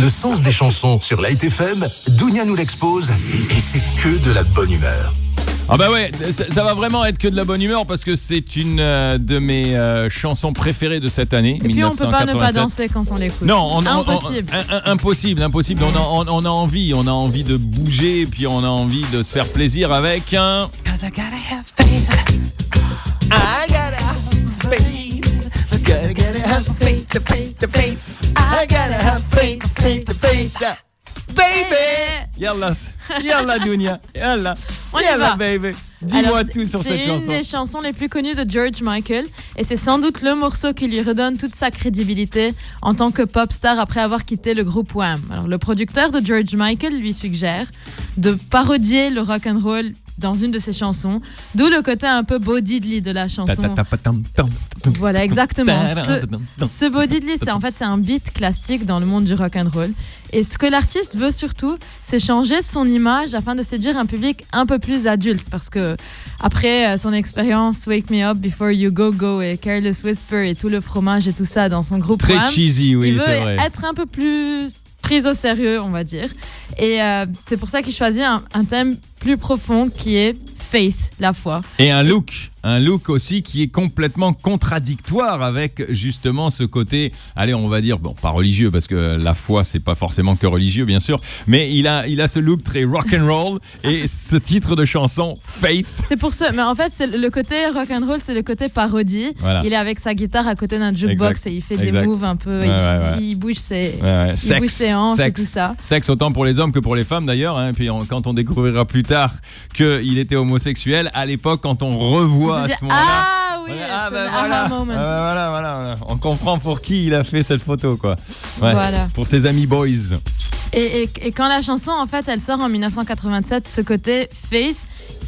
Le sens des chansons sur Light FM, Dounia nous l'expose et c'est que de la bonne humeur. Ah bah ouais, ça, ça va vraiment être que de la bonne humeur parce que c'est une euh, de mes euh, chansons préférées de cette année. Et puis on peut pas ne pas 1987. danser quand on l'écoute. Non, on, on- on- Impossible. impossible, impossible. On a, on- on a envie, on a envie de bouger, et puis on a envie de se faire plaisir avec un. Yalla, yalla Dunia, yalla, On yalla baby. Dis-moi tout sur c'est cette une chanson. des chansons les plus connues de George Michael et c'est sans doute le morceau qui lui redonne toute sa crédibilité en tant que pop star après avoir quitté le groupe Wham. Alors le producteur de George Michael lui suggère de parodier le rock and roll dans une de ses chansons, d'où le côté un peu Bo Diddley de la chanson. Voilà, exactement. Ce, ce c'est en fait c'est un beat classique dans le monde du rock and roll. Et ce que l'artiste veut surtout, c'est changer son image afin de séduire un public un peu plus adulte. Parce que après son expérience Wake Me Up Before You Go Go et Careless Whisper et tout le fromage et tout ça dans son groupe Très cheesy, oui, il veut vrai. être un peu plus prise au sérieux, on va dire. Et euh, c'est pour ça qu'il choisit un, un thème plus profond qui est faith, la foi. Et un look, un look aussi qui est complètement contradictoire avec justement ce côté, allez, on va dire, bon, pas religieux parce que la foi c'est pas forcément que religieux bien sûr, mais il a, il a ce look très rock and roll et ce titre de chanson Faith. C'est pour ça, mais en fait, c'est le côté rock and roll, c'est le côté parodie. Voilà. Il est avec sa guitare à côté d'un jukebox Exact. et il fait des moves un peu, Ouais, il, ouais, ouais. il bouge ses, il bouge ses hanches et sexe. tout ça. Sexe autant pour les hommes que pour les femmes d'ailleurs. hein. Puis on- quand on découvrira plus tard qu'il était homosexuel, à l'époque quand on revoit À ce moment-là. ah oui, Ah voilà. aha moment. Ah ben voilà, voilà, voilà. On comprend pour qui il a fait cette photo, quoi. Ouais. Voilà. Pour ses amis boys. Et, et- et quand la chanson, en fait, elle sort en 1987, ce côté faith,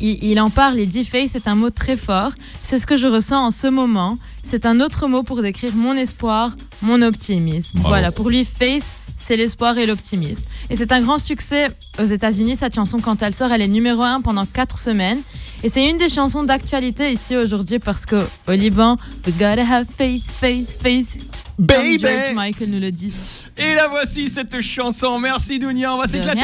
il, il en parle, il dit faith, c'est un mot très fort. C'est ce que je ressens en ce moment. C'est un autre mot pour décrire mon espoir, mon optimisme. Bravo. Voilà, pour lui, faith, c'est l'espoir et l'optimisme. Et c'est un grand succès aux États-Unis. Cette chanson, quand elle sort, elle est numéro un pendant quatre semaines. Et c'est une des chansons d'actualité ici aujourd'hui parce qu'au au Liban, we gotta have faith, faith, faith. Baby. Comme George Michael nous le dit. Et la voici cette chanson. Merci Dounia, on va s'éclater.